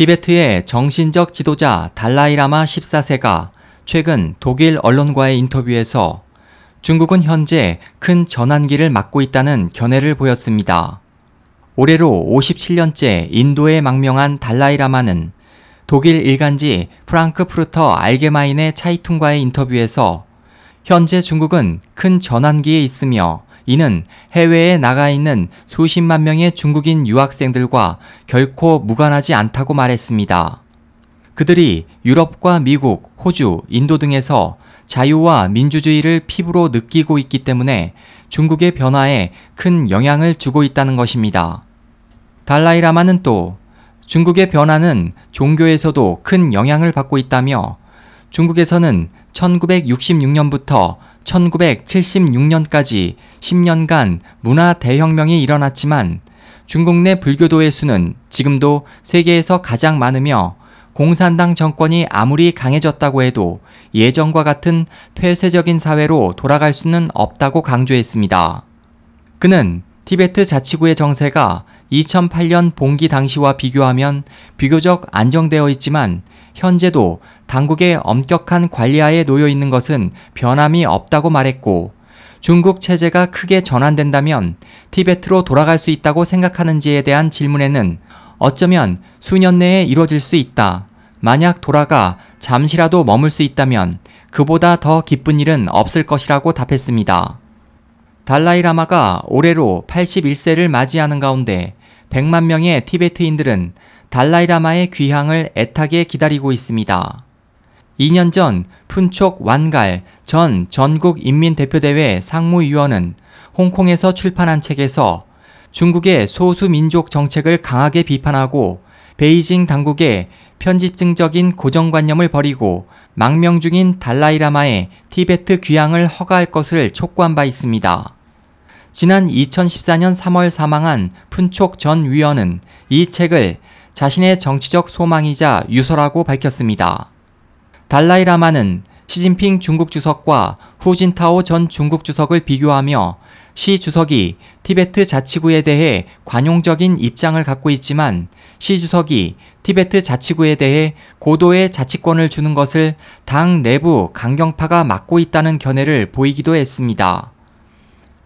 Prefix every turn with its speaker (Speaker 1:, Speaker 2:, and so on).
Speaker 1: 티베트의 정신적 지도자 달라이라마 14세가 최근 독일 언론과의 인터뷰에서 중국은 현재 큰 전환기를 맞고 있다는 견해를 보였습니다. 올해로 57년째 인도에 망명한 달라이라마는 독일 일간지 프랑크푸르터 알게마인의 차이퉁과의 인터뷰에서 현재 중국은 큰 전환기에 있으며 이는 해외에 나가 있는 수십만 명의 중국인 유학생들과 결코 무관하지 않다고 말했습니다. 그들이 유럽과 미국, 호주, 인도 등에서 자유와 민주주의를 피부로 느끼고 있기 때문에 중국의 변화에 큰 영향을 주고 있다는 것입니다. 달라이라마는 또 중국의 변화는 종교에서도 큰 영향을 받고 있다며 중국에서는 1966년부터 1976년까지 10년간 문화 대혁명이 일어났지만 중국 내 불교도의 수는 지금도 세계에서 가장 많으며 공산당 정권이 아무리 강해졌다고 해도 예전과 같은 폐쇄적인 사회로 돌아갈 수는 없다고 강조했습니다. 그는 티베트 자치구의 정세가 2008년 봉기 당시와 비교하면 비교적 안정되어 있지만 현재도 당국의 엄격한 관리하에 놓여 있는 것은 변함이 없다고 말했고 중국 체제가 크게 전환된다면 티베트로 돌아갈 수 있다고 생각하는지에 대한 질문에는 어쩌면 수년 내에 이루어질 수 있다. 만약 돌아가 잠시라도 머물 수 있다면 그보다 더 기쁜 일은 없을 것이라고 답했습니다. 달라이라마가 올해로 81세를 맞이하는 가운데 100만 명의 티베트인들은 달라이라마의 귀향을 애타게 기다리고 있습니다. 2년 전 푼촉 완갈 전 전국인민대표대회 상무위원은 홍콩에서 출판한 책에서 중국의 소수민족 정책을 강하게 비판하고 베이징 당국의 편집증적인 고정관념을 버리고 망명 중인 달라이라마의 티베트 귀향을 허가할 것을 촉구한 바 있습니다. 지난 2014년 3월 사망한 푼촉 전 위원은 이 책을 자신의 정치적 소망이자 유서라고 밝혔습니다. 달라이라마는 시진핑 중국 주석과 후진타오 전 중국 주석을 비교하며 시 주석이 티베트 자치구에 대해 관용적인 입장을 갖고 있지만 시 주석이 티베트 자치구에 대해 고도의 자치권을 주는 것을 당 내부 강경파가 막고 있다는 견해를 보이기도 했습니다.